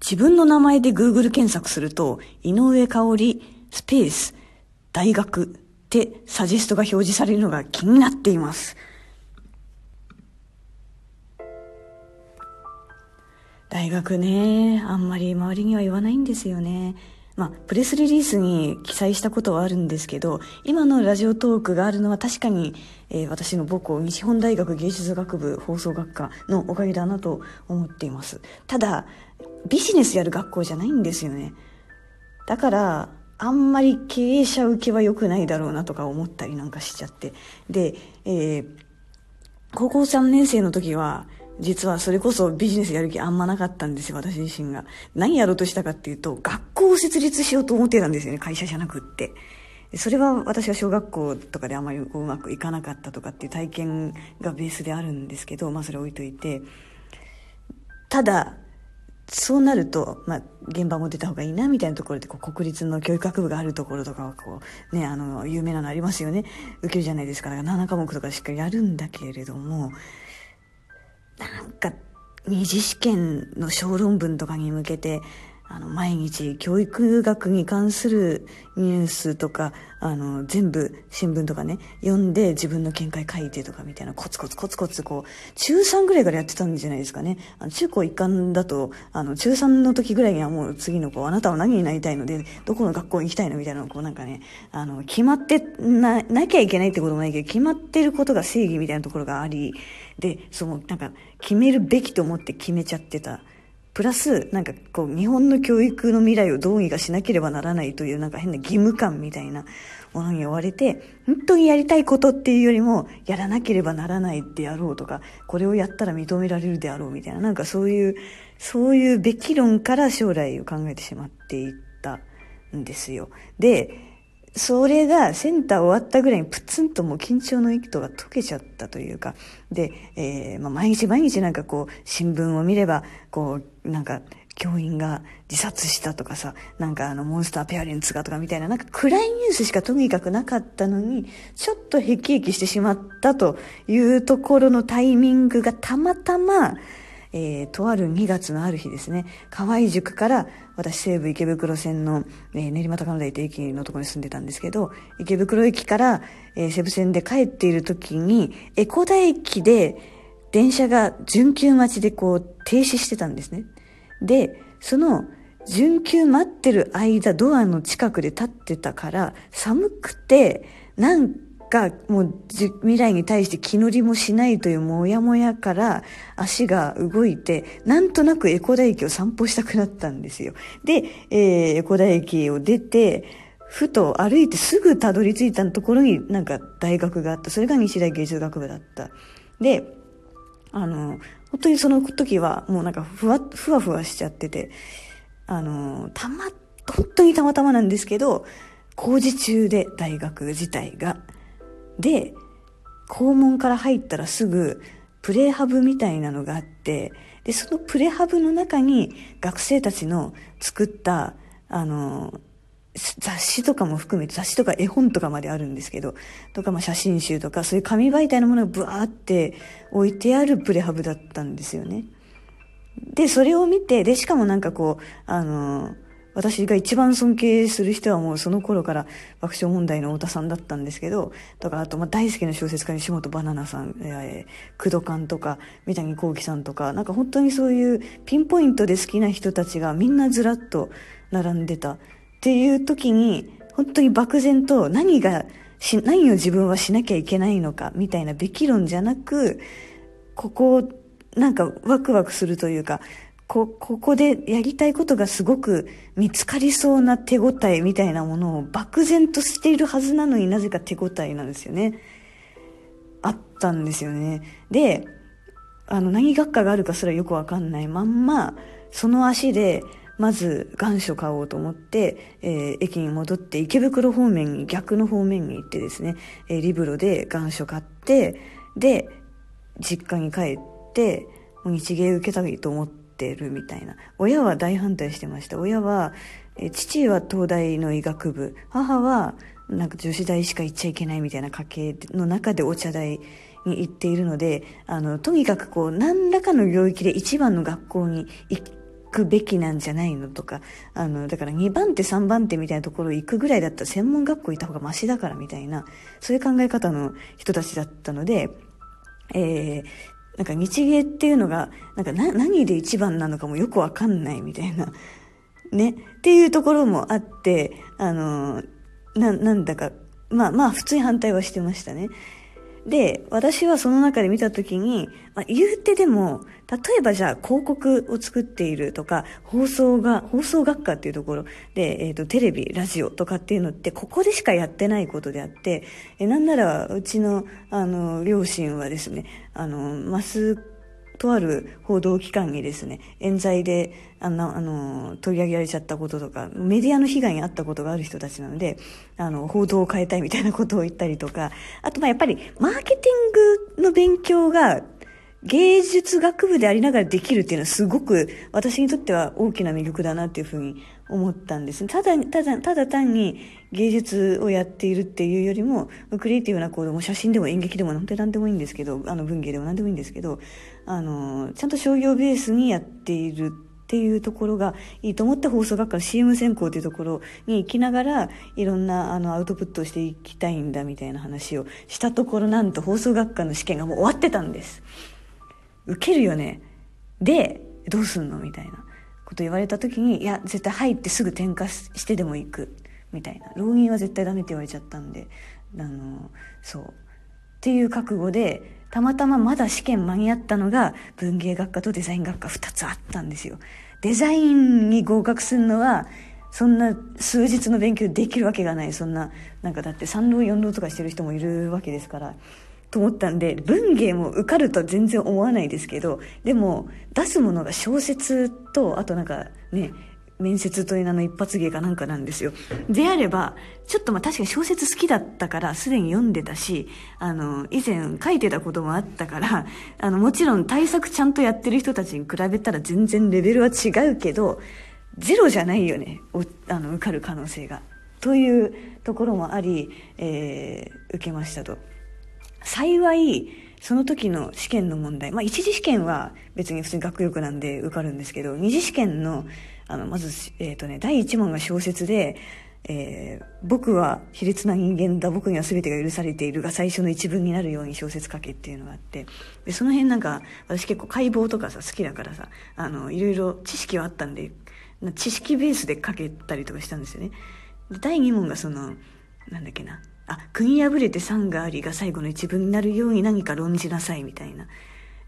自分の名前で Google 検索すると、井上香織、スペース、大学ってサジェストが表示されるのが気になっています。大学ね、あんまり周りには言わないんですよね。まあ、プレスリリースに記載したことはあるんですけど、今のラジオトークがあるのは確かに、えー、私の母校、西本大学芸術学部放送学科のおかげだなと思っています。ただ、ビジネスやる学校じゃないんですよね。だから、あんまり経営者受けは良くないだろうなとか思ったりなんかしちゃって。で、えー、高校3年生の時は、実はそれこそビジネスやる気あんまなかったんですよ、私自身が。何やろうとしたかっていうと、学校を設立しようと思ってたんですよね、会社じゃなくって。それは私は小学校とかであまりうまくいかなかったとかっていう体験がベースであるんですけど、まあそれ置いといて。ただ、そうなると、まあ、現場も出た方がいいな、みたいなところで、こう、国立の教育学部があるところとかは、こう、ね、あの、有名なのありますよね。受けるじゃないですか。だから7科目とかしっかりやるんだけれども、なんか二次試験の小論文とかに向けてあの毎日教育学に関するニュースとかあの全部新聞とかね読んで自分の見解書いてとかみたいなコツコツコツコツこう中3ぐらいからやってたんじゃないですかね。あの中高一貫だとあの中3の時ぐらいにはもう次の子あなたは何になりたいのでどこの学校に行きたいのみたいなこうなんかねあの決まってななきゃいけないってこともないけど決まってることが正義みたいなところがありでそのなんか決めるべきと思って決めちゃってた。プラス、なんかこう、日本の教育の未来をどうにかしなければならないというなんか変な義務感みたいなものに追われて、本当にやりたいことっていうよりも、やらなければならないであろうとか、これをやったら認められるであろうみたいな、なんかそういう、そういうべき論から将来を考えてしまっていったんですよ。で、それがセンター終わったぐらいにプツンともう緊張の糸が解けちゃったというか、で、えー、まあ、毎日毎日なんかこう、新聞を見れば、こう、なんか、教員が自殺したとかさ、なんかあの、モンスターペアレンツがとかみたいな、なんか暗いニュースしかとにかくなかったのに、ちょっと辟易してしまったというところのタイミングがたまたま、えー、とある2月のある日ですね、河合塾から私西武池袋線の、えー、練馬高野台って駅のところに住んでたんですけど、池袋駅から、えー、西武線で帰っている時に、江古田駅で電車が準急待ちでこう停止してたんですね。で、その準急待ってる間ドアの近くで立ってたから寒くてなんがもう未来に対して気乗りもしないというモヤモヤから足が動いて、なんとなくエコダ駅を散歩したくなったんですよ。で、えー、エコダ駅を出て、ふと歩いてすぐたどり着いたところになんか大学があった。それが日大芸術学部だった。で、あの、本当にその時はもうなんかふわ、ふわふわしちゃってて、あの、たま、本当にたまたまなんですけど、工事中で大学自体が。で、校門から入ったらすぐプレハブみたいなのがあって、で、そのプレハブの中に学生たちの作った、あの、雑誌とかも含めて、雑誌とか絵本とかまであるんですけど、とかまあ写真集とか、そういう紙媒体のものがブワーって置いてあるプレハブだったんですよね。で、それを見て、で、しかもなんかこう、あの、私が一番尊敬する人はもうその頃から爆笑問題の太田さんだったんですけど、とか、あと、ま、大好きな小説家に下本バナナさん、えー、工藤勘とか、三谷幸喜さんとか、なんか本当にそういうピンポイントで好きな人たちがみんなずらっと並んでたっていう時に、本当に漠然と何がし、何を自分はしなきゃいけないのか、みたいなべき論じゃなく、ここ、なんかワクワクするというか、こ、ここでやりたいことがすごく見つかりそうな手応えみたいなものを漠然としているはずなのになぜか手応えなんですよね。あったんですよね。で、あの、何学科があるかすらよくわかんないまんま、その足で、まず願書買おうと思って、えー、駅に戻って池袋方面に逆の方面に行ってですね、えー、リブロで願書買って、で、実家に帰って、もう日芸受けたいと思って、ってるみたいな。親は大反対してました。親は、え父は東大の医学部、母はなんか女子大しか行っちゃいけないみたいな家系の中でお茶大に行っているので、あの、とにかくこう、何らかの領域で一番の学校に行くべきなんじゃないのとか、あの、だから2番手3番手みたいなところ行くぐらいだったら専門学校行った方がマシだからみたいな、そういう考え方の人たちだったので、えー、なんか日芸っていうのが、なんか何で一番なのかもよくわかんないみたいな、ね、っていうところもあって、あの、な、なんだか、まあまあ普通に反対はしてましたね。で、私はその中で見たときに、まあ、言うてでも、例えばじゃあ広告を作っているとか、放送が、放送学科っていうところで、えっ、ー、と、テレビ、ラジオとかっていうのって、ここでしかやってないことであって、えなんなら、うちの、あの、両親はですね、あの、マスとある報道機関にですね、冤罪で、あの、あの、取り上げられちゃったこととか、メディアの被害に遭ったことがある人たちなので、あの、報道を変えたいみたいなことを言ったりとか、あと、ま、やっぱり、マーケティングの勉強が、芸術学部でありながらできるっていうのはすごく私にとっては大きな魅力だなっていうふうに思ったんですただ、ただ、ただ単に芸術をやっているっていうよりも、クリエイティブな行動も写真でも演劇でもなんてなんでもいいんですけど、あの文芸でもなんでもいいんですけど、あの、ちゃんと商業ベースにやっているっていうところがいいと思って放送学科の CM 専攻っていうところに行きながらいろんなあのアウトプットをしていきたいんだみたいな話をしたところなんと放送学科の試験がもう終わってたんです。受けるよね。で、どうすんの？みたいなこと言われた時に、いや、絶対入ってすぐ転科してでも行く。みたいな。浪人は絶対ダメって言われちゃったんで、あの、そう。っていう覚悟で、たまたままだ試験間に合ったのが文芸学科とデザイン学科2つあったんですよ。デザインに合格するのは、そんな数日の勉強できるわけがない。そんな、なんかだって3浪4浪とかしてる人もいるわけですから。と思ったんで、文芸も受かるとは全然思わないですけど、でも、出すものが小説と、あとなんかね、面接という名の一発芸かなんかなんですよ。であれば、ちょっとまあ確かに小説好きだったから、すでに読んでたし、あの、以前書いてたこともあったから、あの、もちろん対策ちゃんとやってる人たちに比べたら全然レベルは違うけど、ゼロじゃないよね、あの、受かる可能性が。というところもあり、えー、受けましたと。幸い、その時の試験の問題、まあ一次試験は別に普通に学力なんで受かるんですけど、二次試験のあの、まず、えっ、ー、とね、第一問が小説で、えー、僕は卑劣な人間だ、僕には全てが許されているが最初の一文になるように小説書けっていうのがあって、で、その辺なんか、私結構解剖とかさ、好きだからさ、あの、いろいろ知識はあったんで、知識ベースで書けたりとかしたんですよね。で、第二問がその、なんだっけな、あ、国破れて酸がありが最後の一文になるように何か論じなさいみたいな。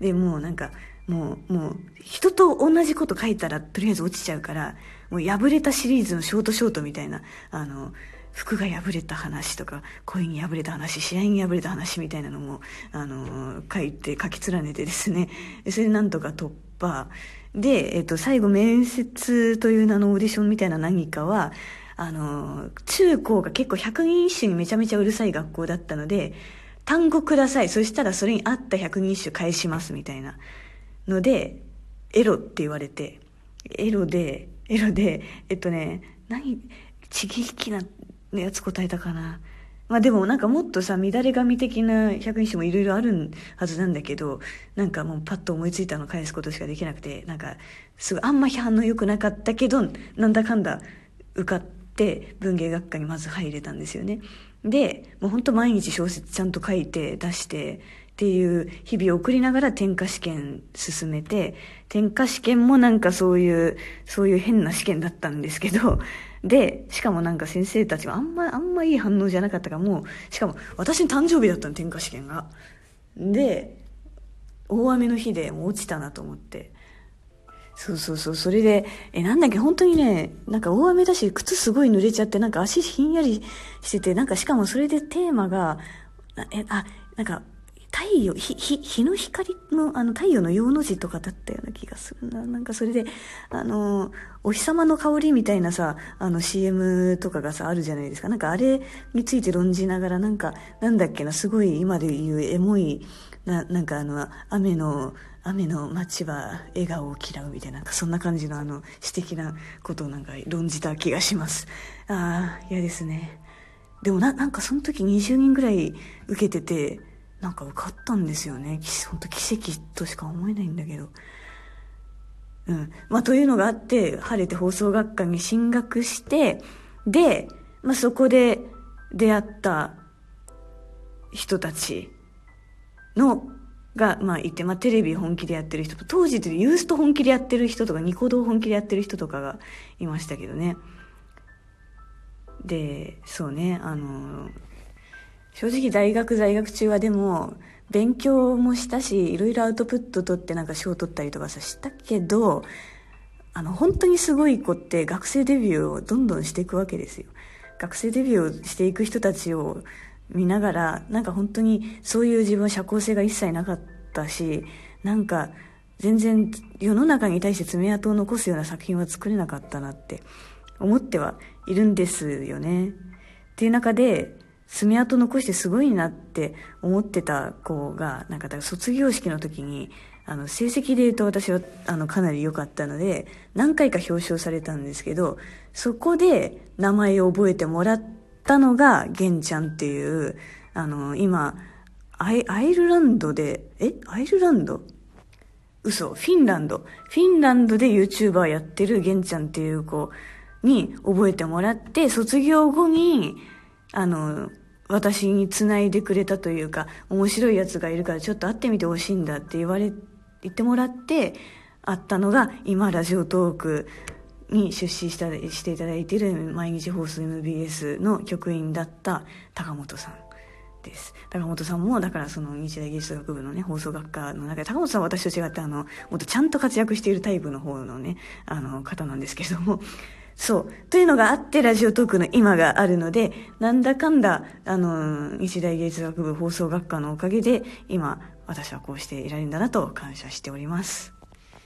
で、もうなんか、もう、もう、人と同じこと書いたらとりあえず落ちちゃうから、もう破れたシリーズのショートショートみたいな、あの、服が破れた話とか、恋に破れた話、試合に破れた話みたいなのも、あの、書いて、書き連ねてですね、それでなんとか突破。で、えっと、最後面接という名のオーディションみたいな何かは、あの、中高が結構百人一首にめちゃめちゃうるさい学校だったので、単語ください。そしたらそれに合った百人一首返しますみたいな。ので、エロって言われて、エロで、エロで、えっとね、何、ちぎきなやつ答えたかな。まあでもなんかもっとさ、乱れ髪的な百人種もいろいろあるはずなんだけど、なんかもうパッと思いついたの返すことしかできなくて、なんか、すごいあんま反応良くなかったけど、なんだかんだ受かって文芸学科にまず入れたんですよね。で、もうほんと毎日小説ちゃんと書いて出して、っていう日々を送りながら転科試験進めて、転科試験もなんかそういう、そういう変な試験だったんですけど、で、しかもなんか先生たちはあんま、あんまいい反応じゃなかったからもう、しかも私の誕生日だったの、転科試験が。で、大雨の日でもう落ちたなと思って。そうそうそう。それで、え、なんだっけ、本当にね、なんか大雨だし、靴すごい濡れちゃって、なんか足ひんやりしてて、なんかしかもそれでテーマが、え、あ、なんか、太陽、日、日、日の光の、あの、太陽の陽の字とかだったような気がするな。なんかそれで、あの、お日様の香りみたいなさ、あの CM とかがさ、あるじゃないですか。なんかあれについて論じながら、なんか、なんだっけな、すごい今で言うエモい、な、なんかあの、雨の、雨の街は笑顔を嫌うみたいな、そんな感じのあの、詩的なことをなんか論じた気がします。ああ、嫌ですね。でもな、なんかその時20人ぐらい受けてて、なんか受かったんですよね。本当奇跡としか思えないんだけど。うん。まあ、というのがあって、晴れて放送学科に進学して、で、まあ、そこで出会った人たちの、が、まあ、いて、まあ、テレビ本気でやってる人と、当時でユースト本気でやってる人とか、ニコ動本気でやってる人とかがいましたけどね。で、そうね、あの、正直大学在学中はでも、勉強もしたし、いろいろアウトプット取ってなんか賞取ったりとかさ、したけど、あの、本当にすごい子って学生デビューをどんどんしていくわけですよ。学生デビューをしていく人たちを見ながら、なんか本当にそういう自分は社交性が一切なかったし、なんか全然世の中に対して爪痕を残すような作品は作れなかったなって思ってはいるんですよね。っていう中で、爪痕残してすごいなって思ってた子が、なんかだから卒業式の時に、あの、成績で言うと私は、あの、かなり良かったので、何回か表彰されたんですけど、そこで名前を覚えてもらってたのが、玄ちゃんっていう、あの、今、アイアイルランドで、え？アイルランド？嘘、フィンランド。フィンランドで YouTuber やってる玄ちゃんっていう子に覚えてもらって、卒業後に、あの、私につないでくれたというか、面白いやつがいるからちょっと会ってみてほしいんだって言われ、言ってもらって、会ったのが、今ラジオトーク。に出資したしていただいている毎日放送 MBS の局員だった高本さんです。高本さんも、だからその日大芸術学部のね、放送学科の中で、高本さんは私と違ってあの、もっとちゃんと活躍しているタイプの方のね、あの、方なんですけれども、そう。というのがあって、ラジオトークの今があるので、なんだかんだ、あの、日大芸術学部放送学科のおかげで、今、私はこうしていられるんだなと感謝しております。